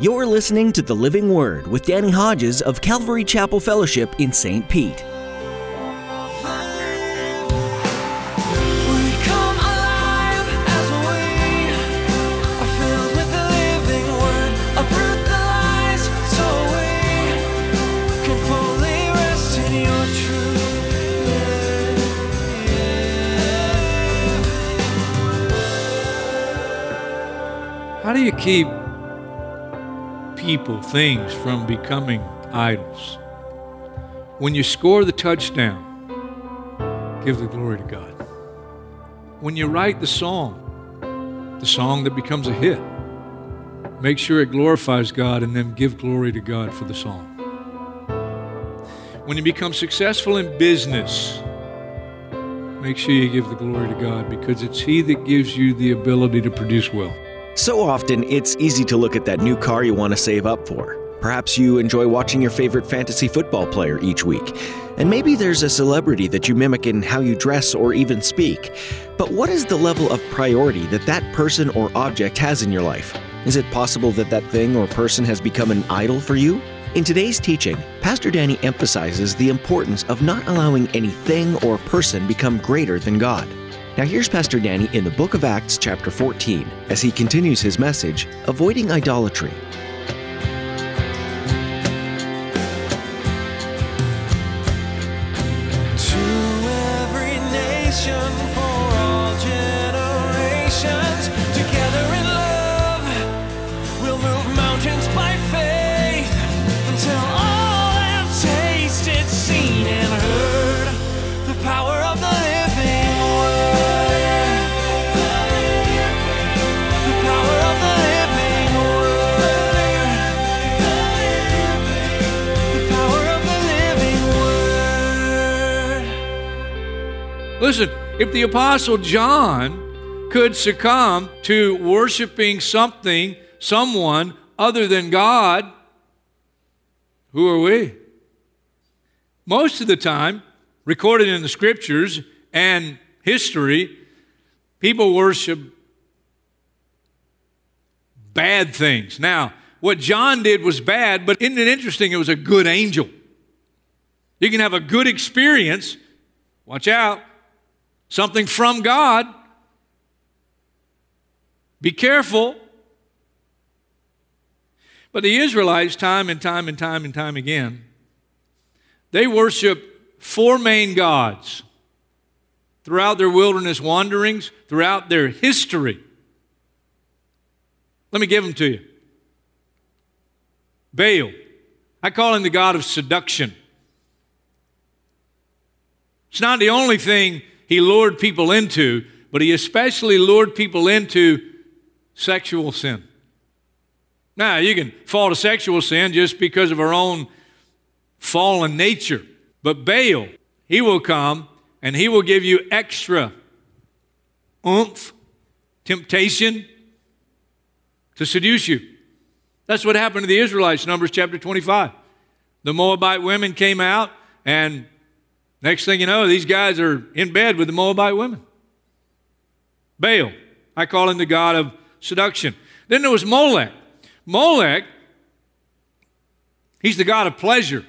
You're listening to The Living Word with Danny Hodges of Calvary Chapel Fellowship in St. Pete. We come alive as we are filled with the living word. Uproot the lies so we can fully rest in your truth. How do you keep people, things from becoming idols? When you score the touchdown, give the glory to God. When you write the song, the song that becomes a hit, make sure it glorifies God and then give glory to God for the song. When you become successful in business, make sure you give the glory to God because it's He that gives you the ability to produce wealth. So often, it's easy to look at that new car you want to save up for. Perhaps you enjoy watching your favorite fantasy football player each week. And maybe there's a celebrity that you mimic in how you dress or even speak. But what is the level of priority that that person or object has in your life? Is it possible that that thing or person has become an idol for you? In today's teaching, Pastor Danny emphasizes the importance of not allowing anything or person become greater than God. Now, here's Pastor Danny in the book of Acts, chapter 14, as he continues his message Avoiding Idolatry. Listen, if the Apostle John could succumb to worshiping something, someone other than God, who are we? Most of the time, recorded in the scriptures and history, people worship bad things. Now, what John did was bad, but isn't it interesting? It was a good angel. You can have a good experience, watch out, something from God. Be careful. But the Israelites, time and time and time and time again, they worship four main gods throughout their wilderness wanderings, throughout their history. Let me give them to you. Baal. I call him the god of seduction. It's not the only thing he lured people into, but he especially lured people into sexual sin. Now, you can fall to sexual sin just because of our own fallen nature. But Baal, he will come and he will give you extra oomph, temptation to seduce you. That's what happened to the Israelites, Numbers chapter 25. The Moabite women came out, and next thing you know, these guys are in bed with the Moabite women. Baal, I call him the god of seduction. Then there was Molech. Molech, he's the god of pleasure.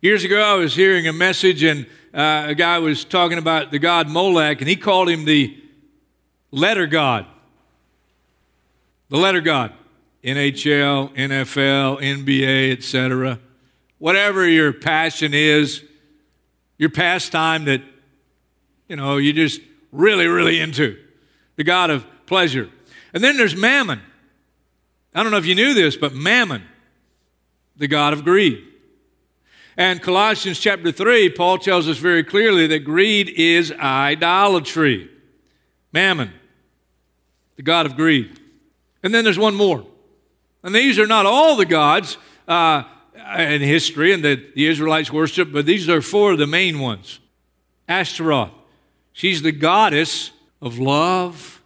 Years ago, I was hearing a message, and uh, a guy was talking about the god Molech, and he called him the letter god. The letter god. NHL, NFL, NBA, etc. Whatever your passion is, your pastime that, you know, you're just really, really into. The god of pleasure. And then there's Mammon. I don't know if you knew this, but Mammon, the god of greed. And Colossians chapter 3, Paul tells us very clearly that greed is idolatry. Mammon, the god of greed. And then there's one more. And these are not all the gods uh, Uh, in history and that the Israelites worship, but these are four of the main ones. Ashtaroth, she's the goddess of love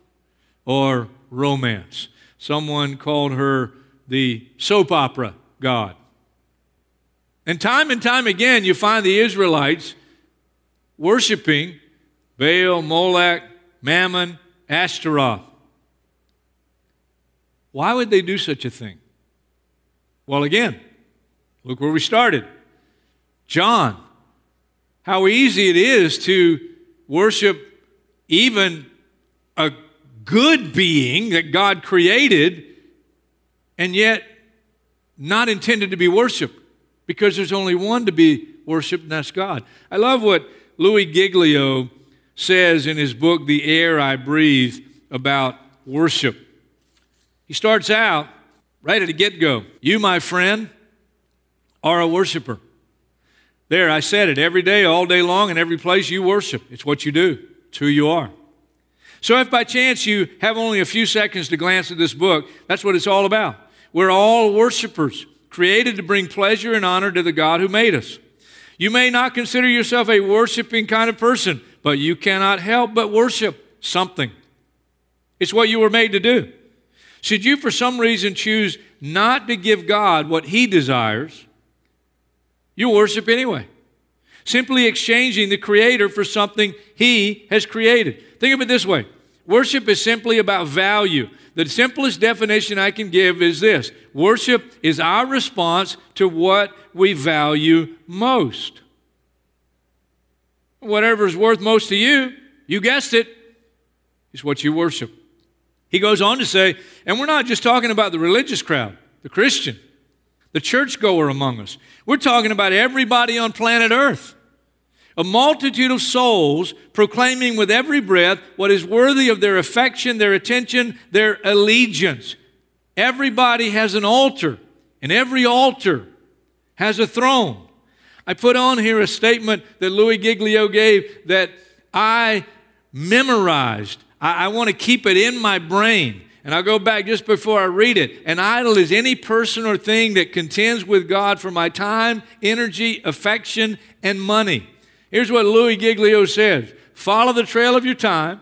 or romance. Someone called her the soap opera god. And time and time again, you find the Israelites worshiping Baal, Molech, Mammon, Ashtaroth. Why would they do such a thing? Well, again, look where we started. John, how easy it is to worship even a good being that God created and yet not intended to be worshiped because there's only one to be worshiped, and that's God. I love what Louis Giglio says in his book, The Air I Breathe, about worship. He starts out right at the get go You, my friend, are a worshiper. There, I said it every day, all day long, in every place you worship. It's what you do, it's who you are. So, if by chance you have only a few seconds to glance at this book, that's what it's all about. We're all worshipers, created to bring pleasure and honor to the God who made us. You may not consider yourself a worshiping kind of person, but you cannot help but worship something. It's what you were made to do. Should you, for some reason, choose not to give God what He desires, you worship anyway. Simply exchanging the Creator for something He has created. Think of it this way worship is simply about value. The simplest definition I can give is this worship is our response to what we value most. Whatever is worth most to you, you guessed it, is what you worship. He goes on to say, and we're not just talking about the religious crowd, the Christian, the churchgoer among us. We're talking about everybody on planet Earth. A multitude of souls proclaiming with every breath what is worthy of their affection, their attention, their allegiance. Everybody has an altar, and every altar has a throne. I put on here a statement that Louis Giglio gave that I memorized. I, I want to keep it in my brain. And I'll go back just before I read it. An idol is any person or thing that contends with God for my time, energy, affection, and money. Here's what Louis Giglio says Follow the trail of your time,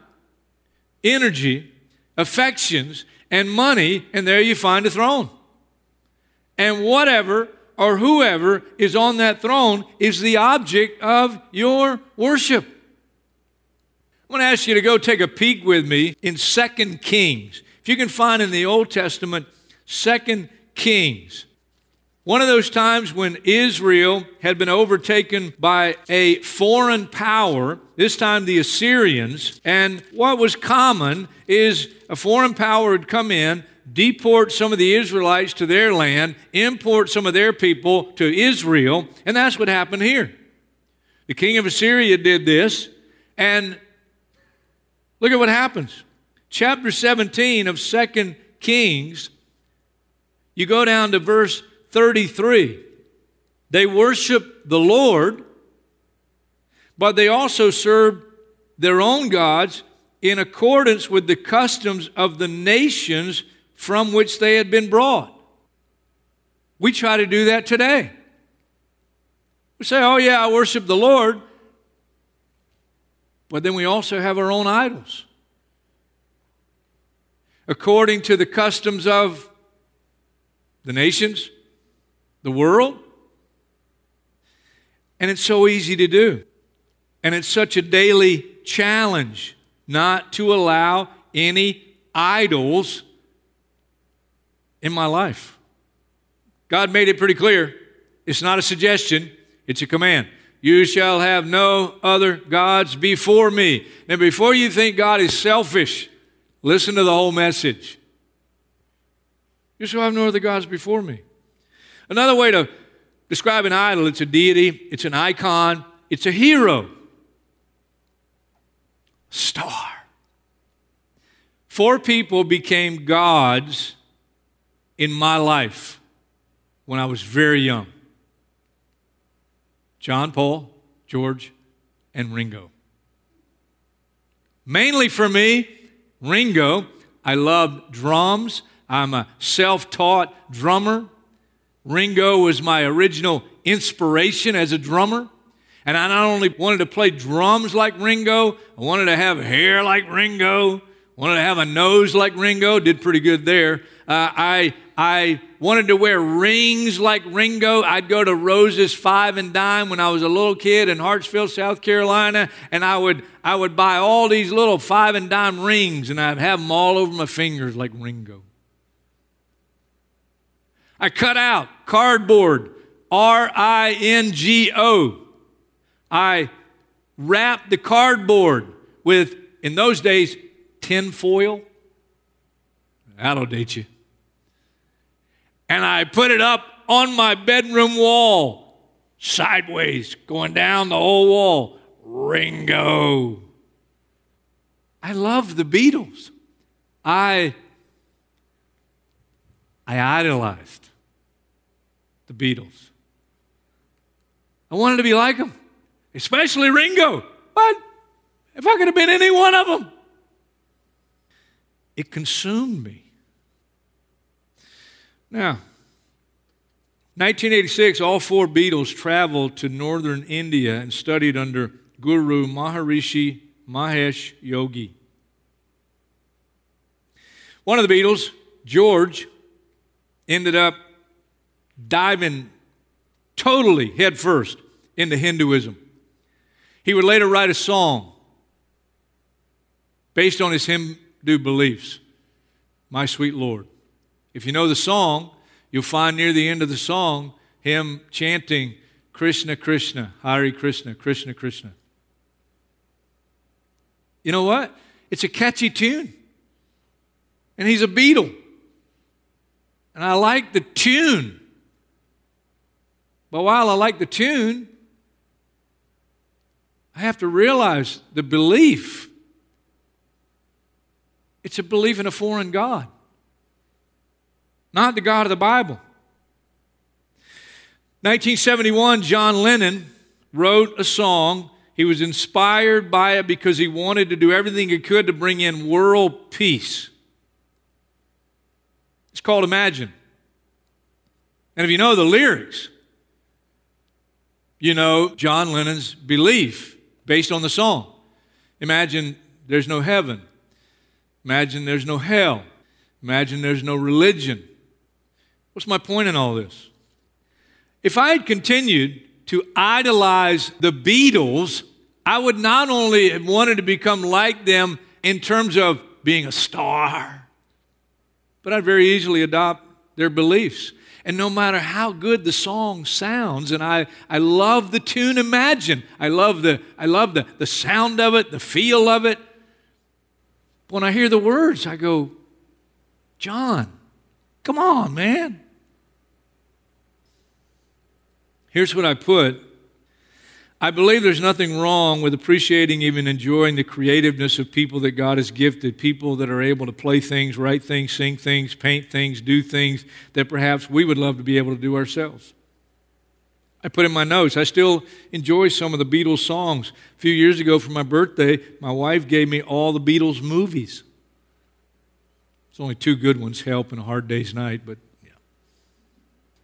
energy, affections, and money, and there you find a throne. And whatever or whoever is on that throne is the object of your worship. I'm going to ask you to go take a peek with me in Second Kings. You can find in the Old Testament, Second Kings. One of those times when Israel had been overtaken by a foreign power, this time the Assyrians, and what was common is a foreign power would come in, deport some of the Israelites to their land, import some of their people to Israel, and that's what happened here. The king of Assyria did this, and look at what happens. Chapter 17 of Second Kings, you go down to verse 33. They worshiped the Lord, but they also served their own gods in accordance with the customs of the nations from which they had been brought. We try to do that today. We say, oh, yeah, I worship the Lord, but then we also have our own idols. According to the customs of the nations, the world. And it's so easy to do. And it's such a daily challenge not to allow any idols in my life. God made it pretty clear. It's not a suggestion, it's a command. You shall have no other gods before me. And before you think God is selfish, listen to the whole message. You shall have no other gods before me. Another way to describe an idol it's a deity, it's an icon, it's a hero. Star. Four people became gods in my life when I was very young John Paul, George, and Ringo. Mainly for me, Ringo, I love drums. I'm a self taught drummer. Ringo was my original inspiration as a drummer. And I not only wanted to play drums like Ringo, I wanted to have hair like Ringo, wanted to have a nose like Ringo, did pretty good there. Uh, I, I wanted to wear rings like Ringo. I'd go to Rose's Five and Dime when I was a little kid in Hartsville, South Carolina, and I would, I would buy all these little five and dime rings, and I'd have them all over my fingers like Ringo. I cut out cardboard, R I N G O. I wrapped the cardboard with, in those days, tin foil. That'll date you. And I put it up on my bedroom wall, sideways, going down the whole wall. Ringo. I love the Beatles. I I idolized the Beatles. I wanted to be like them, especially Ringo. But If I could have been any one of them, it consumed me. Now, 1986, all four Beatles traveled to northern India and studied under Guru Maharishi Mahesh Yogi. One of the Beatles, George, ended up diving totally headfirst into Hinduism. He would later write a song based on his Hindu beliefs, My Sweet Lord. If you know the song, you'll find near the end of the song him chanting Krishna, Krishna, Hare Krishna, Krishna, Krishna. You know what? It's a catchy tune. And he's a Beatle. And I like the tune. But while I like the tune, I have to realize the belief. It's a belief in a foreign God, not the God of the Bible. 1971, John Lennon wrote a song. He was inspired by it because he wanted to do everything he could to bring in world peace. It's called Imagine. And if you know the lyrics, you know John Lennon's belief based on the song. Imagine there's no heaven. Imagine there's no hell. Imagine there's no religion. What's my point in all this? If I had continued to idolize the Beatles, I would not only have wanted to become like them in terms of being a star, but I'd very easily adopt their beliefs. And no matter how good the song sounds, and I, I love the tune Imagine, I love, the, I love the, the sound of it, the feel of it. When I hear the words, I go, John, come on, man. Here's what I put I believe there's nothing wrong with appreciating, even enjoying the creativeness of people that God has gifted, people that are able to play things, write things, sing things, paint things, do things that perhaps we would love to be able to do ourselves. I put in my notes, I still enjoy some of the Beatles songs. A few years ago for my birthday, my wife gave me all the Beatles movies. It's only two good ones, Help and A Hard Day's Night, but yeah.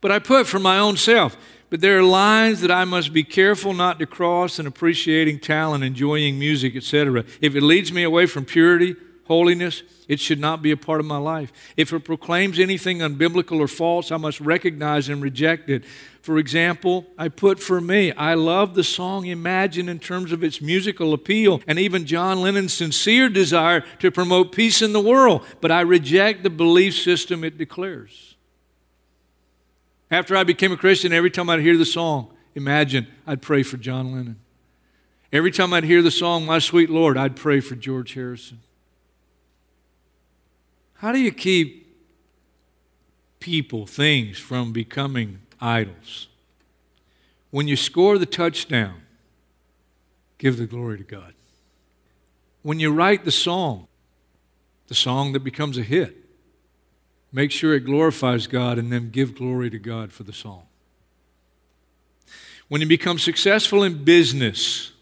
But I put for my own self, but there are lines that I must be careful not to cross in appreciating talent, enjoying music, etc. If it leads me away from purity, holiness, it should not be a part of my life. If it proclaims anything unbiblical or false, I must recognize and reject it. For example, I put for me, I love the song Imagine in terms of its musical appeal and even John Lennon's sincere desire to promote peace in the world, but I reject the belief system it declares. After I became a Christian, every time I'd hear the song, imagine, I'd pray for John Lennon. Every time I'd hear the song, My Sweet Lord, I'd pray for George Harrison. How do you keep people, things from becoming idols? When you score the touchdown, give the glory to God. When you write the song, the song that becomes a hit, Make sure it glorifies God and then give glory to God for the song. When you become successful in business,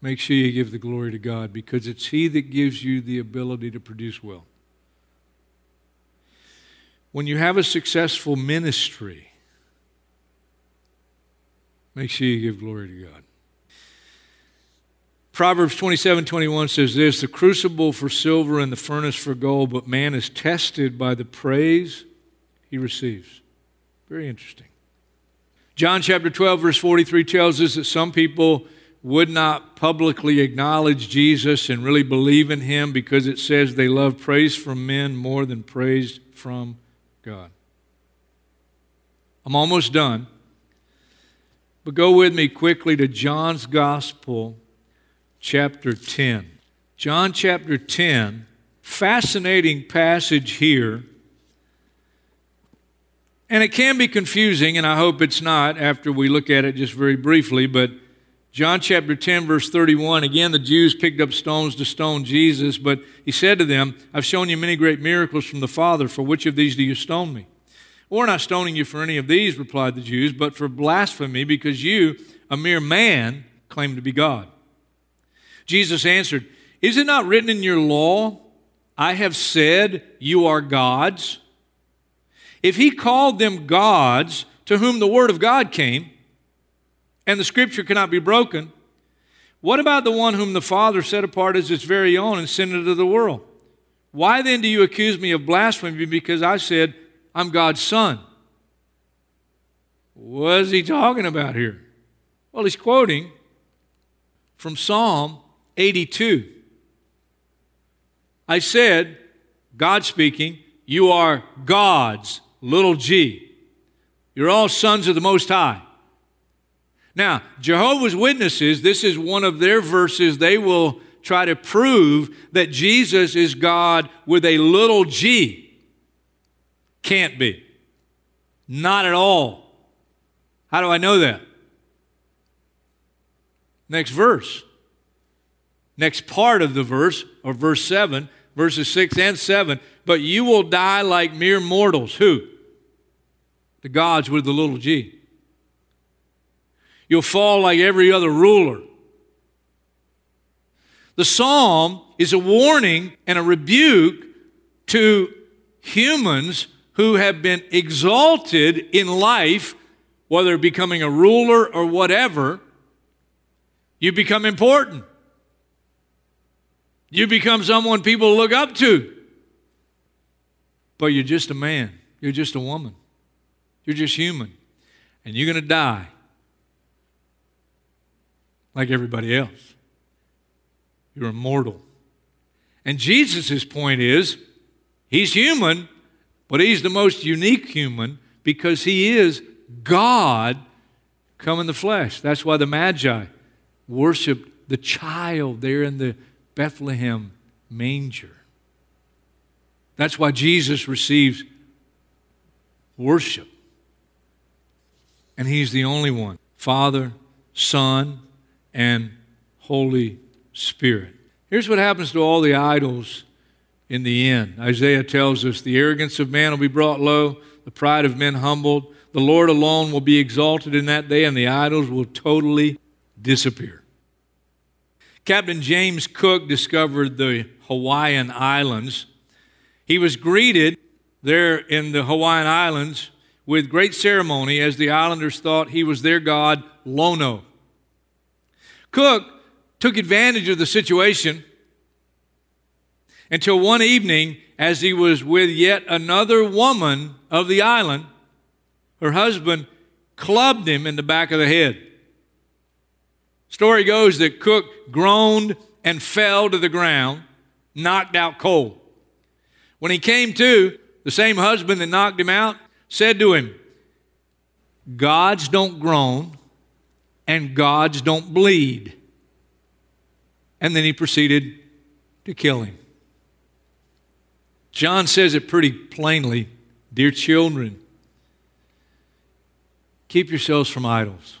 make sure you give the glory to God because it's He that gives you the ability to produce well. When you have a successful ministry, make sure you give glory to God. Proverbs 27 21 says this The crucible for silver and the furnace for gold, but man is tested by the praise he receives. Very interesting. John chapter 12, verse 43 tells us that some people would not publicly acknowledge Jesus and really believe in him because it says they love praise from men more than praise from God. I'm almost done. But go with me quickly to John's Gospel, chapter 10. John chapter 10, fascinating passage here. And it can be confusing, and I hope it's not after we look at it just very briefly, but John chapter 10, verse 31, again, the Jews picked up stones to stone Jesus, but he said to them, I've shown you many great miracles from the Father. For which of these do you stone me? We're not stoning you for any of these, replied the Jews, but for blasphemy, because you, a mere man, claim to be God. Jesus answered, Is it not written in your law, I have said you are gods? If he called them gods to whom the word of God came, and the scripture cannot be broken, what about the one whom the Father set apart as his very own and sent into the world? Why then do you accuse me of blasphemy because I said, I'm God's son? What is he talking about here? Well, he's quoting from Psalm 82. I said, God speaking, you are God's little g. You're all sons of the Most High. Now, Jehovah's Witnesses, this is one of their verses, they will try to prove that Jesus is God with a little g. Can't be. Not at all. How do I know that? Next verse. Next part of the verse, or verse 7, verses 6 and 7. But you will die like mere mortals. Who? The gods with the little g. You'll fall like every other ruler. The psalm is a warning and a rebuke to humans who have been exalted in life, whether becoming a ruler or whatever. You become important. You become someone people look up to. But you're just a man. You're just a woman. You're just human. And you're going to die like everybody else. You're immortal. And Jesus' point is he's human, but he's the most unique human because he is God come in the flesh. That's why the Magi worshiped the child there in the Bethlehem manger. That's why Jesus receives worship. And he's the only one Father, Son, and Holy Spirit. Here's what happens to all the idols in the end. Isaiah tells us the arrogance of man will be brought low, the pride of men humbled. The Lord alone will be exalted in that day, and the idols will totally disappear. Captain James Cook discovered the Hawaiian Islands. He was greeted there in the Hawaiian Islands with great ceremony as the islanders thought he was their god, Lono. Cook took advantage of the situation until one evening, as he was with yet another woman of the island, her husband clubbed him in the back of the head. Story goes that Cook groaned and fell to the ground, knocked out cold. When he came to, the same husband that knocked him out said to him, Gods don't groan, and gods don't bleed. And then he proceeded to kill him. John says it pretty plainly Dear children, keep yourselves from idols.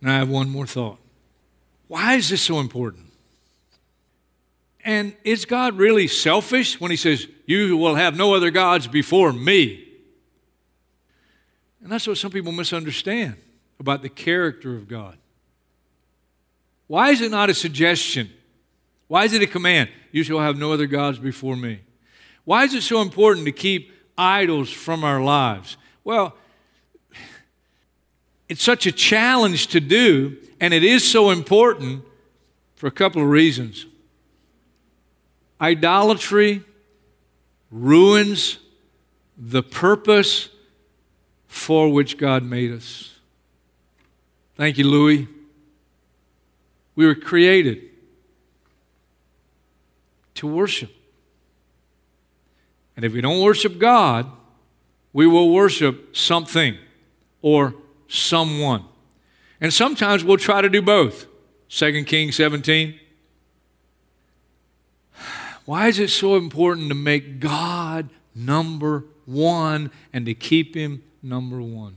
And I have one more thought. Why is this so important? And is God really selfish when he says, You will have no other gods before me? And that's what some people misunderstand about the character of God. Why is it not a suggestion? Why is it a command? You shall have no other gods before me. Why is it so important to keep idols from our lives? Well, it's such a challenge to do, and it is so important for a couple of reasons. Idolatry ruins the purpose for which God made us. Thank you, Louis. We were created to worship. And if we don't worship God, we will worship something or someone. And sometimes we'll try to do both. 2 Kings 17. Why is it so important to make God number one and to keep Him number one?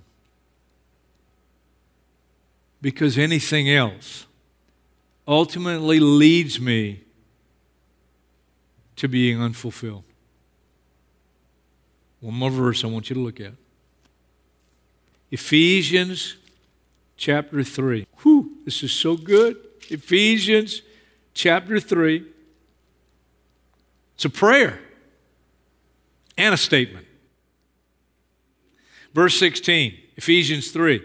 Because anything else ultimately leads me to being unfulfilled. One more verse I want you to look at Ephesians chapter 3. Whew, this is so good. Ephesians chapter 3. It's a prayer and a statement. Verse 16, Ephesians 3.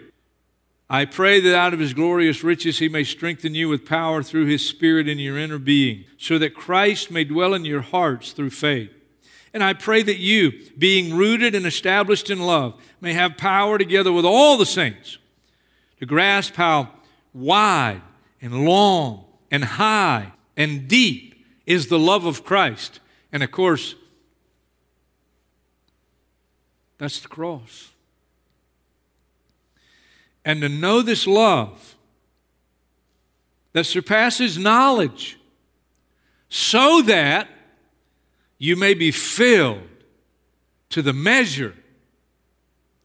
I pray that out of his glorious riches he may strengthen you with power through his Spirit in your inner being, so that Christ may dwell in your hearts through faith. And I pray that you, being rooted and established in love, may have power together with all the saints to grasp how wide and long and high and deep is the love of Christ. And of course, that's the cross and to know this love that surpasses knowledge, so that you may be filled to the measure,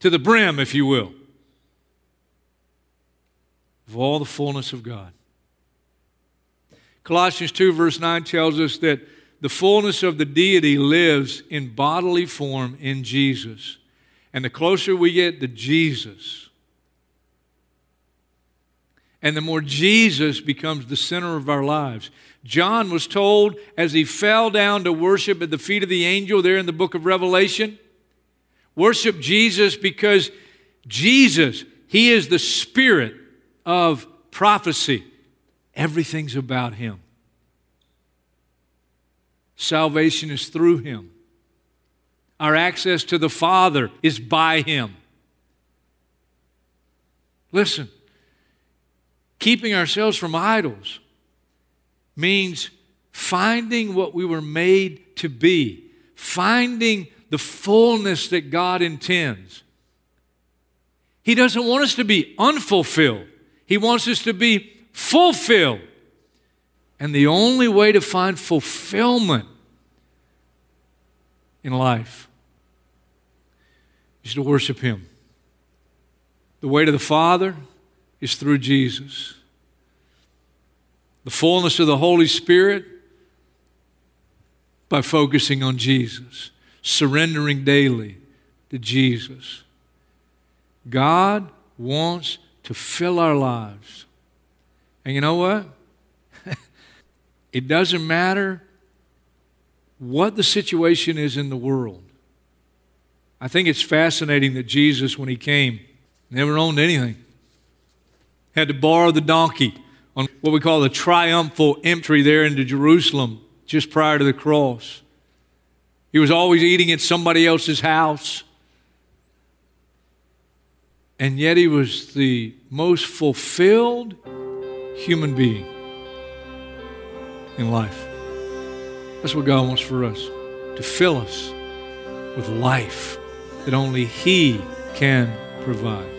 to the brim, if you will, of all the fullness of God. Colossians 2, verse 9 tells us that the fullness of the deity lives in bodily form in Jesus. And the closer we get to Jesus, and the more Jesus becomes the center of our lives. John was told as he fell down to worship at the feet of the angel there in the book of Revelation worship Jesus because Jesus, He is the spirit of prophecy. Everything's about Him. Salvation is through Him. Our access to the Father is by Him. Listen, Keeping ourselves from idols means finding what we were made to be, finding the fullness that God intends. He doesn't want us to be unfulfilled, He wants us to be fulfilled. And the only way to find fulfillment in life is to worship Him. The way to the Father, is through Jesus. The fullness of the Holy Spirit by focusing on Jesus, surrendering daily to Jesus. God wants to fill our lives. And you know what? it doesn't matter what the situation is in the world. I think it's fascinating that Jesus, when he came, never owned anything had to borrow the donkey on what we call the triumphal entry there into Jerusalem just prior to the cross. He was always eating at somebody else's house. And yet he was the most fulfilled human being in life. That's what God wants for us to fill us with life that only He can provide.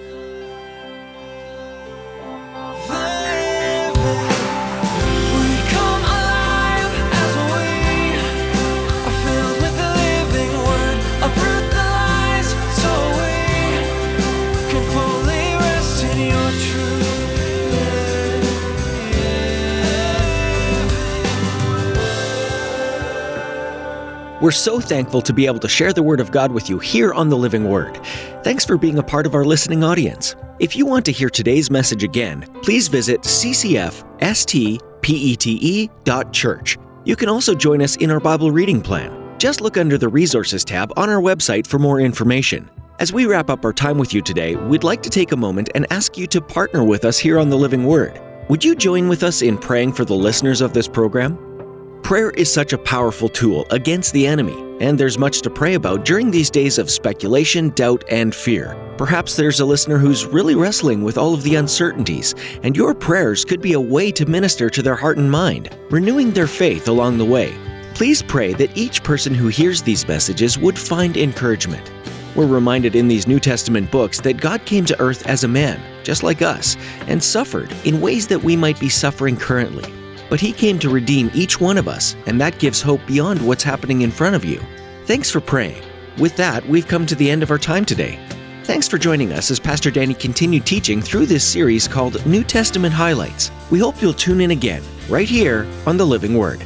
We're so thankful to be able to share the Word of God with you here on the Living Word. Thanks for being a part of our listening audience. If you want to hear today's message again, please visit ccfstpete.church. You can also join us in our Bible reading plan. Just look under the Resources tab on our website for more information. As we wrap up our time with you today, we'd like to take a moment and ask you to partner with us here on the Living Word. Would you join with us in praying for the listeners of this program? Prayer is such a powerful tool against the enemy. and there's much to pray about during these days of speculation, doubt, and fear. Perhaps there's a listener who's really wrestling with all of the uncertainties, and your prayers could be a way to minister to their heart and mind, renewing their faith along the way. Please pray that each person who hears these messages would find encouragement. We're reminded in these New Testament books that God came to earth as a man, just like us, and suffered in ways that we might be suffering currently. But He came to redeem each one of us, and that gives hope beyond what's happening in front of you. Thanks for praying. With that, we've come to the end of our time today. Thanks for joining us as Pastor Danny continued teaching through this series called New Testament Highlights. We hope you'll tune in again, right here on the Living Word.